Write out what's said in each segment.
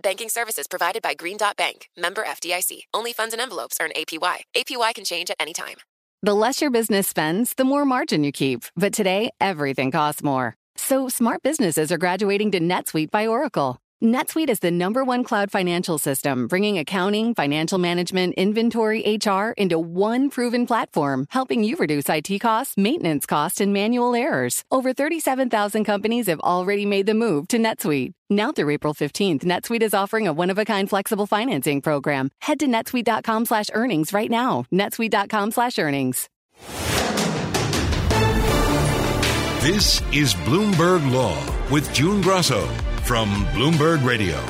Banking services provided by Green Dot Bank, member FDIC. Only funds and envelopes earn APY. APY can change at any time. The less your business spends, the more margin you keep. But today, everything costs more. So smart businesses are graduating to NetSuite by Oracle. NetSuite is the number one cloud financial system, bringing accounting, financial management, inventory, HR into one proven platform, helping you reduce IT costs, maintenance costs, and manual errors. Over 37,000 companies have already made the move to NetSuite. Now through April 15th, NetSuite is offering a one-of-a-kind flexible financing program. Head to netsuite.com slash earnings right now. netsuite.com slash earnings. This is Bloomberg Law with June Grasso from Bloomberg Radio.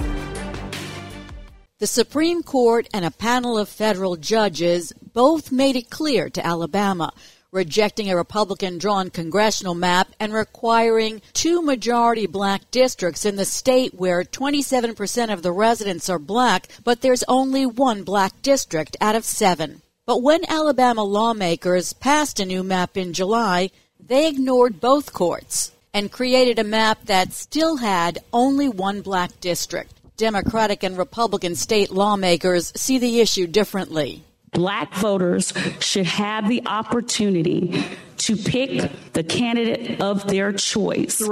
The Supreme Court and a panel of federal judges both made it clear to Alabama, rejecting a Republican drawn congressional map and requiring two majority black districts in the state where 27% of the residents are black, but there's only one black district out of seven. But when Alabama lawmakers passed a new map in July, they ignored both courts and created a map that still had only one black district. Democratic and Republican state lawmakers see the issue differently. Black voters should have the opportunity to pick the candidate of their choice.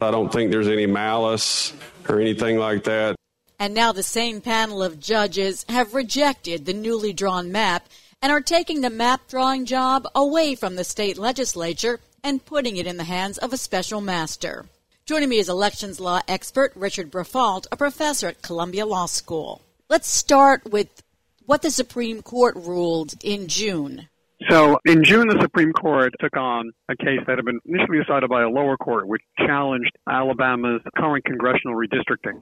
I don't think there's any malice or anything like that. And now the same panel of judges have rejected the newly drawn map and are taking the map drawing job away from the state legislature and putting it in the hands of a special master. Joining me is elections law expert Richard Briffault, a professor at Columbia Law School. Let's start with what the Supreme Court ruled in June. So in June, the Supreme Court took on a case that had been initially decided by a lower court, which challenged Alabama's current congressional redistricting.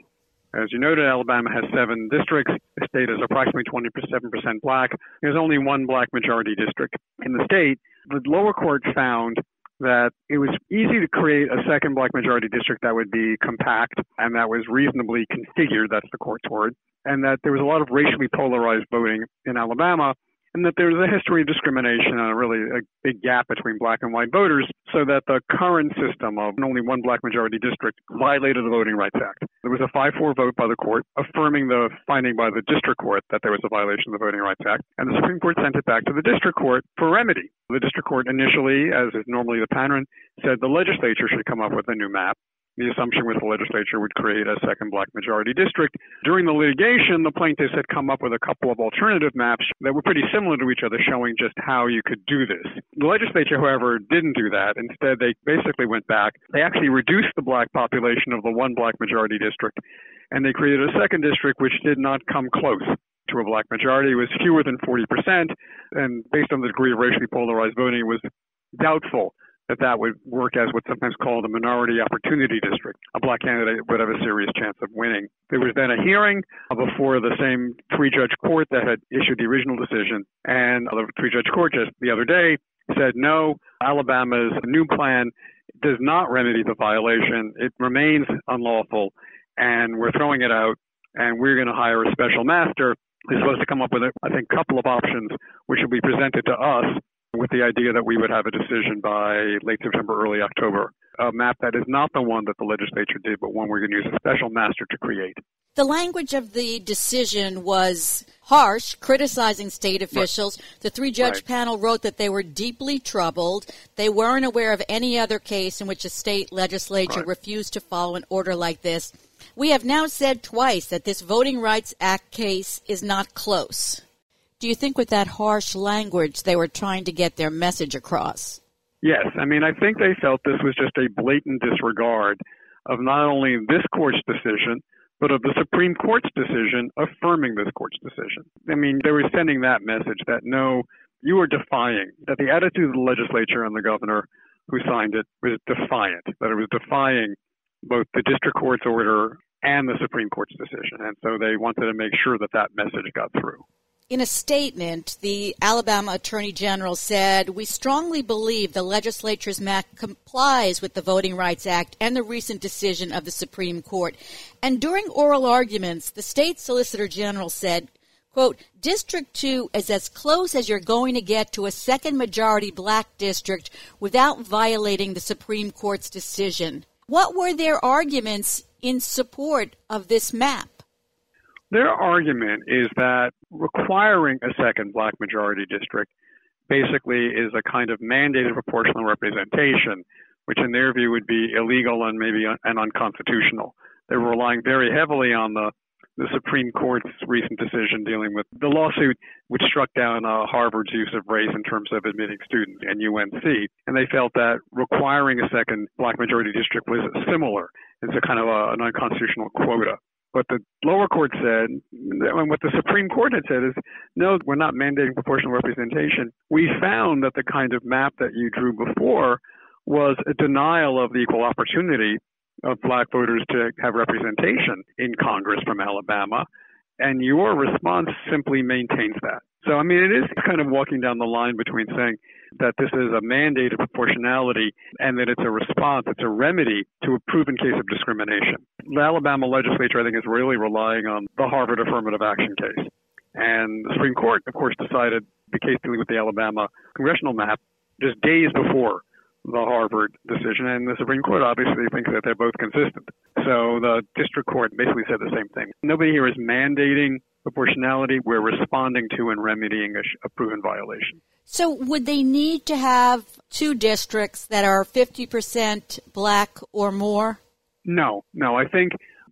As you noted, Alabama has seven districts. The state is approximately 27% black. There's only one black majority district in the state. The lower court found that it was easy to create a second black majority district that would be compact and that was reasonably configured, that's the court's word, and that there was a lot of racially polarized voting in Alabama and that there was a history of discrimination and really a big gap between black and white voters, so that the current system of only one black majority district violated the Voting Rights Act. There was a 5-4 vote by the court affirming the finding by the district court that there was a violation of the Voting Rights Act, and the Supreme Court sent it back to the district court for remedy. The district court initially, as is normally the pattern, said the legislature should come up with a new map. The assumption was the legislature would create a second black majority district. During the litigation, the plaintiffs had come up with a couple of alternative maps that were pretty similar to each other, showing just how you could do this. The legislature, however, didn't do that. Instead, they basically went back. They actually reduced the black population of the one black majority district, and they created a second district which did not come close to a black majority. It was fewer than 40%, and based on the degree of racially polarized voting, it was doubtful that that would work as what's sometimes called a minority opportunity district. A black candidate would have a serious chance of winning. There was then a hearing before the same three-judge court that had issued the original decision, and the three-judge court just the other day said no, Alabama's new plan does not remedy the violation. It remains unlawful, and we're throwing it out, and we're going to hire a special master who's supposed to come up with, I think, a couple of options which will be presented to us with the idea that we would have a decision by late September, early October. A map that is not the one that the legislature did, but one we're going to use a special master to create. The language of the decision was harsh, criticizing state officials. Right. The three judge right. panel wrote that they were deeply troubled. They weren't aware of any other case in which a state legislature right. refused to follow an order like this. We have now said twice that this Voting Rights Act case is not close. Do you think with that harsh language they were trying to get their message across? Yes. I mean, I think they felt this was just a blatant disregard of not only this court's decision, but of the Supreme Court's decision affirming this court's decision. I mean, they were sending that message that no, you are defying, that the attitude of the legislature and the governor who signed it was defiant, that it was defying both the district court's order and the Supreme Court's decision. And so they wanted to make sure that that message got through. In a statement, the Alabama Attorney General said, We strongly believe the legislature's map complies with the Voting Rights Act and the recent decision of the Supreme Court. And during oral arguments, the state solicitor general said, quote, District 2 is as close as you're going to get to a second majority black district without violating the Supreme Court's decision. What were their arguments in support of this map? Their argument is that requiring a second black majority district basically is a kind of mandated proportional representation, which in their view would be illegal and maybe un- and unconstitutional. They were relying very heavily on the the Supreme Court's recent decision dealing with the lawsuit which struck down uh, Harvard's use of race in terms of admitting students and UNC. And they felt that requiring a second black majority district was similar. It's a kind of a, an unconstitutional quota. What the lower court said, and what the Supreme Court had said is, no, we're not mandating proportional representation. We found that the kind of map that you drew before was a denial of the equal opportunity of black voters to have representation in Congress from Alabama. And your response simply maintains that. So, I mean, it is kind of walking down the line between saying that this is a mandate of proportionality and that it's a response, it's a remedy to a proven case of discrimination. The Alabama legislature, I think, is really relying on the Harvard affirmative action case. And the Supreme Court, of course, decided the case dealing with the Alabama congressional map just days before the Harvard decision, and the Supreme Court obviously thinks that they're both consistent. So the district court basically said the same thing. Nobody here is mandating proportionality. We're responding to and remedying a, a proven violation. So, would they need to have two districts that are 50% black or more? No, no. I think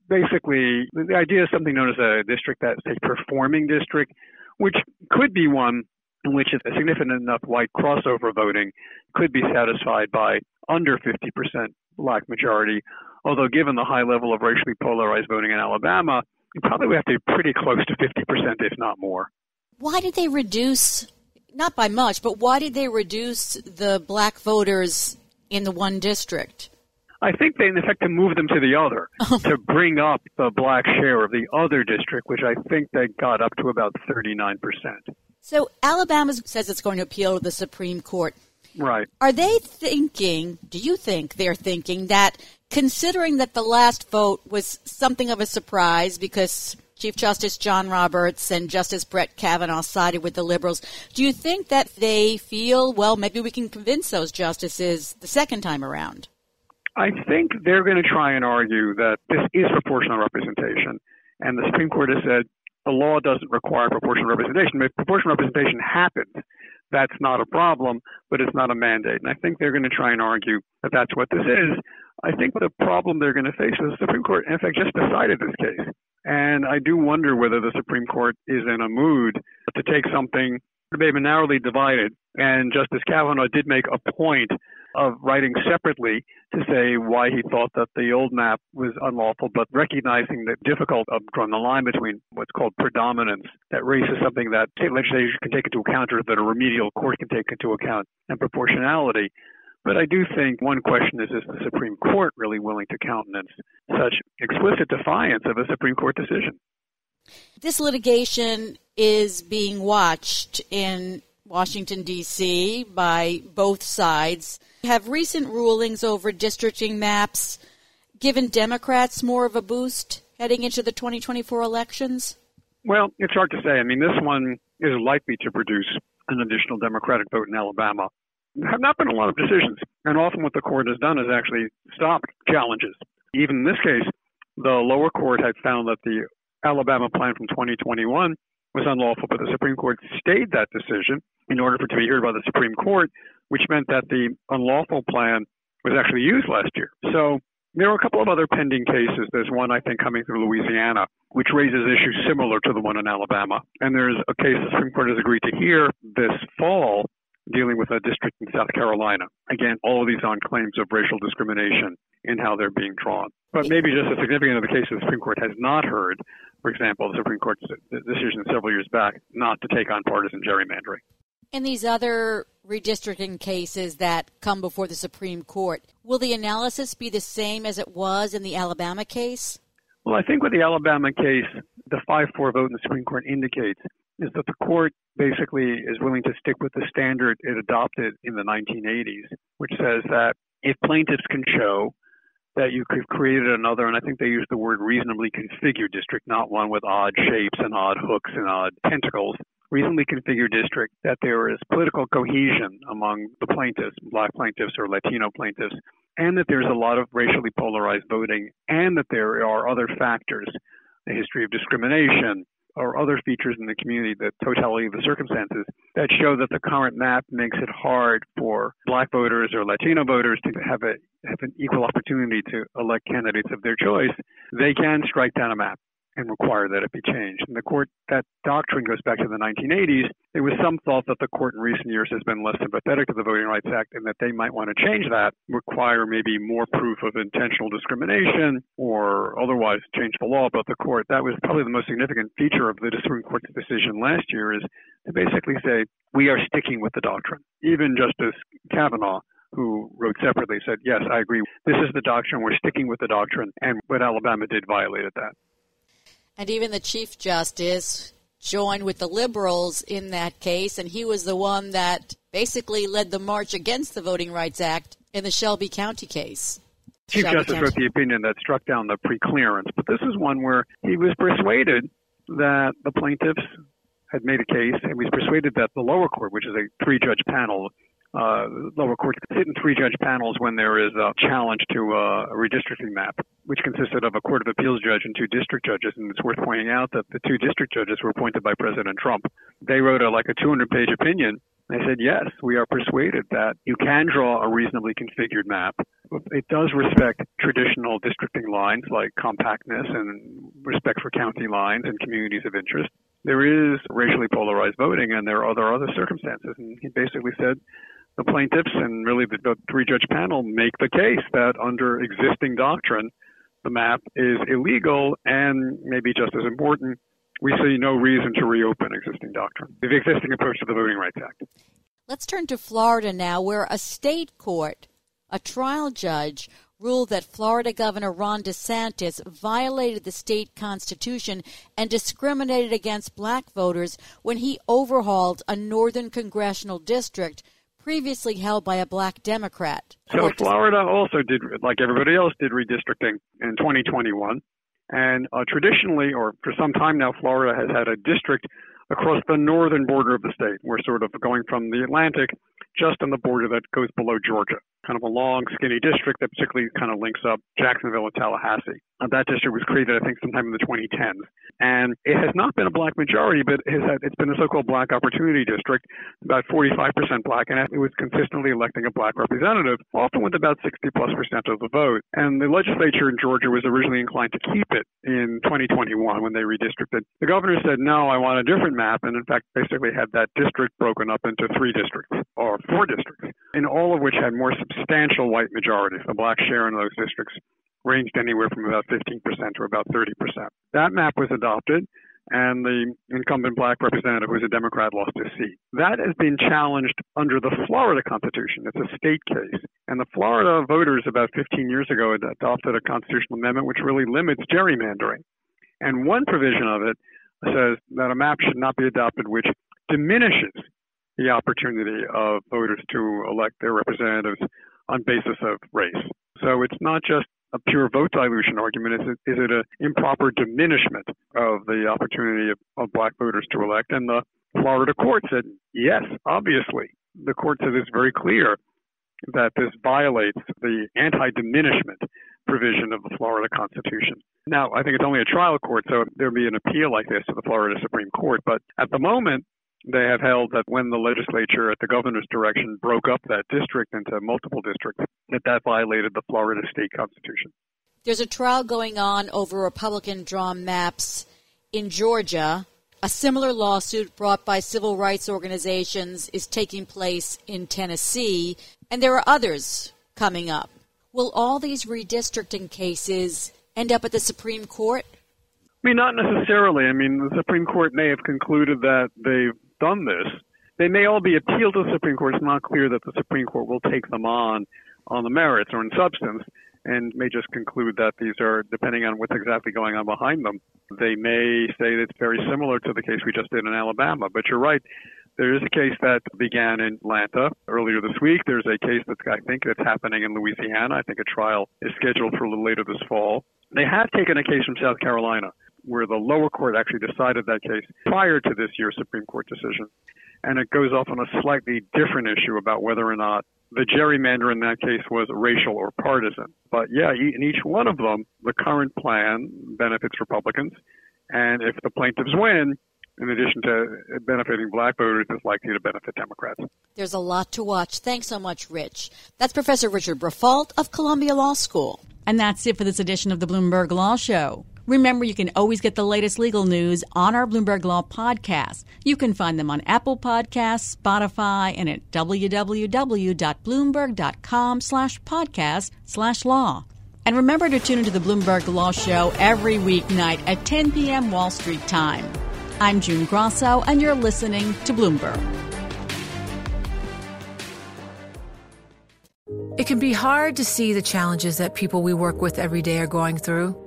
basically the idea is something known as a district that's a performing district, which could be one in which a significant enough white crossover voting could be satisfied by under 50% black majority. Although, given the high level of racially polarized voting in Alabama, you probably would have to be pretty close to 50%, if not more. Why did they reduce, not by much, but why did they reduce the black voters in the one district? I think they, in effect, to move them to the other, to bring up the black share of the other district, which I think they got up to about 39%. So Alabama says it's going to appeal to the Supreme Court. Right. Are they thinking, do you think they're thinking that considering that the last vote was something of a surprise because Chief Justice John Roberts and Justice Brett Kavanaugh sided with the liberals, do you think that they feel, well, maybe we can convince those justices the second time around? I think they're going to try and argue that this is proportional representation. And the Supreme Court has said the law doesn't require proportional representation. If proportional representation happens, that's not a problem, but it's not a mandate. And I think they're going to try and argue that that's what this is. I think the problem they're going to face is the Supreme Court, in fact, just decided this case. And I do wonder whether the Supreme Court is in a mood to take something they've been narrowly divided. And Justice Kavanaugh did make a point of writing separately to say why he thought that the old map was unlawful, but recognizing the difficult of drawing the line between what's called predominance, that race is something that state legislation can take into account or that a remedial court can take into account, and proportionality. But I do think one question is is the Supreme Court really willing to countenance such explicit defiance of a Supreme Court decision? This litigation is being watched in Washington, D.C. by both sides. Have recent rulings over districting maps given Democrats more of a boost heading into the 2024 elections? Well, it's hard to say. I mean, this one is likely to produce an additional Democratic vote in Alabama. There have not been a lot of decisions, and often what the court has done is actually stopped challenges. Even in this case, the lower court had found that the Alabama plan from 2021 was unlawful, but the Supreme Court stayed that decision in order for it to be heard by the Supreme Court, which meant that the unlawful plan was actually used last year. So there are a couple of other pending cases. There's one, I think, coming through Louisiana, which raises issues similar to the one in Alabama. And there's a case the Supreme Court has agreed to hear this fall dealing with a district in South Carolina. Again, all of these on claims of racial discrimination in how they're being drawn. But maybe just as significant of the case the Supreme Court has not heard, for example, the Supreme Court's decision several years back not to take on partisan gerrymandering. In these other redistricting cases that come before the Supreme Court, will the analysis be the same as it was in the Alabama case? Well, I think with the Alabama case, the 5 4 vote in the Supreme Court indicates is that the court basically is willing to stick with the standard it adopted in the 1980s, which says that if plaintiffs can show that you could create another, and I think they use the word reasonably configured district, not one with odd shapes and odd hooks and odd tentacles, reasonably configured district, that there is political cohesion among the plaintiffs, black plaintiffs or Latino plaintiffs, and that there's a lot of racially polarized voting, and that there are other factors, the history of discrimination, or other features in the community, the totality of the circumstances that show that the current map makes it hard for black voters or Latino voters to have a have an equal opportunity to elect candidates of their choice, they can strike down a map and require that it be changed. And the court, that doctrine goes back to the 1980s. There was some thought that the court in recent years has been less sympathetic to the Voting Rights Act and that they might want to change that, require maybe more proof of intentional discrimination or otherwise change the law. But the court, that was probably the most significant feature of the Supreme Court's decision last year is to basically say, we are sticking with the doctrine. Even Justice Kavanaugh who wrote separately said, Yes, I agree. This is the doctrine. We're sticking with the doctrine. And what Alabama did violated that. And even the Chief Justice joined with the liberals in that case, and he was the one that basically led the march against the Voting Rights Act in the Shelby County case. Chief Shelby Justice County. wrote the opinion that struck down the preclearance, but this is one where he was persuaded that the plaintiffs had made a case, and he was persuaded that the lower court, which is a three-judge panel, uh, lower courts sit in three-judge panels when there is a challenge to uh, a redistricting map, which consisted of a court of appeals judge and two district judges. And it's worth pointing out that the two district judges were appointed by President Trump. They wrote a like a 200-page opinion. They said, yes, we are persuaded that you can draw a reasonably configured map. It does respect traditional districting lines like compactness and respect for county lines and communities of interest. There is racially polarized voting and there are other other circumstances. And he basically said the plaintiffs and really the, three judge panel make the case that under existing doctrine, the map is illegal and maybe just as important, we see no reason to reopen existing doctrine, the existing approach to the Voting Rights Act. Let's turn to Florida now, where a state court, a trial judge, ruled that Florida Governor Ron DeSantis violated the state constitution and discriminated against black voters when he overhauled a northern congressional district previously held by a black Democrat. So Florida also did, like everybody else, did redistricting in 2021. And uh, traditionally, or for some time now, Florida has had a district across the northern border of the state. We're sort of going from the Atlantic just on the border that goes below Georgia, kind of a long, skinny district that particularly kind of links up Jacksonville and Tallahassee. Uh, that district was created, I think, sometime in the 2010s. And it has not been a black majority, but it has it's been a so-called black opportunity district, about 45% black, and it was consistently electing a black representative, often with about 60 plus percent of the vote. And the legislature in Georgia was originally inclined to keep it in 2021 when they redistricted. The governor said, no, I want a different map, and in fact, basically had that district broken up into three districts, or four districts, in all of which had more substantial white majorities. The black share in those districts ranged anywhere from about 15% to about 30%. That map was adopted, and the incumbent black representative, who was a Democrat, lost his seat. That has been challenged under the Florida Constitution. It's a state case. And the Florida voters about 15 years ago adopted a constitutional amendment which really limits gerrymandering. And one provision of it says that a map should not be adopted which diminishes the opportunity of voters to elect their representatives on basis of race. So it's not just a pure vote dilution argument. Is it, is it an improper diminishment of the opportunity of, of black voters to elect? And the Florida court said, yes, obviously. The court said it's very clear that this violates the anti diminishment provision of the Florida Constitution. Now, I think it's only a trial court, so there'll be an appeal like this to the Florida Supreme Court. But at the moment, they have held that when the legislature, at the governor's direction, broke up that district into multiple districts, that that violated the Florida state constitution. There's a trial going on over Republican drawn maps in Georgia. A similar lawsuit brought by civil rights organizations is taking place in Tennessee, and there are others coming up. Will all these redistricting cases end up at the Supreme Court? I mean, not necessarily. I mean, the Supreme Court may have concluded that they've done this. They may all be appealed to the Supreme Court. It's not clear that the Supreme Court will take them on on the merits or in substance and may just conclude that these are, depending on what's exactly going on behind them, they may say that it's very similar to the case we just did in Alabama. But you're right. There is a case that began in Atlanta earlier this week. There's a case that's, I think, that's happening in Louisiana. I think a trial is scheduled for a little later this fall. They have taken a case from South Carolina where the lower court actually decided that case prior to this year's Supreme Court decision. And it goes off on a slightly different issue about whether or not the gerrymander in that case was racial or partisan. But yeah, in each one of them, the current plan benefits Republicans. And if the plaintiffs win, in addition to benefiting black voters, it's likely to benefit Democrats. There's a lot to watch. Thanks so much, Rich. That's Professor Richard Briffault of Columbia Law School. And that's it for this edition of the Bloomberg Law Show. Remember, you can always get the latest legal news on our Bloomberg Law podcast. You can find them on Apple Podcasts, Spotify, and at www.bloomberg.com slash podcast slash law. And remember to tune into the Bloomberg Law Show every weeknight at 10 p.m. Wall Street time. I'm June Grasso, and you're listening to Bloomberg. It can be hard to see the challenges that people we work with every day are going through.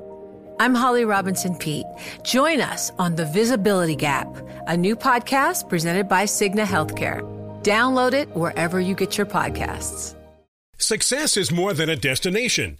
I'm Holly Robinson Peete. Join us on The Visibility Gap, a new podcast presented by Cigna Healthcare. Download it wherever you get your podcasts. Success is more than a destination.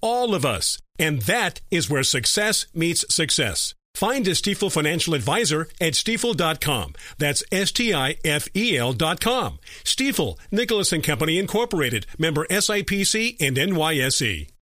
all of us. And that is where success meets success. Find a Stifel financial advisor at stifel.com. That's S-T-I-F-E-L dot com. Stifel, Nicolaus and Company Incorporated, member SIPC and NYSE.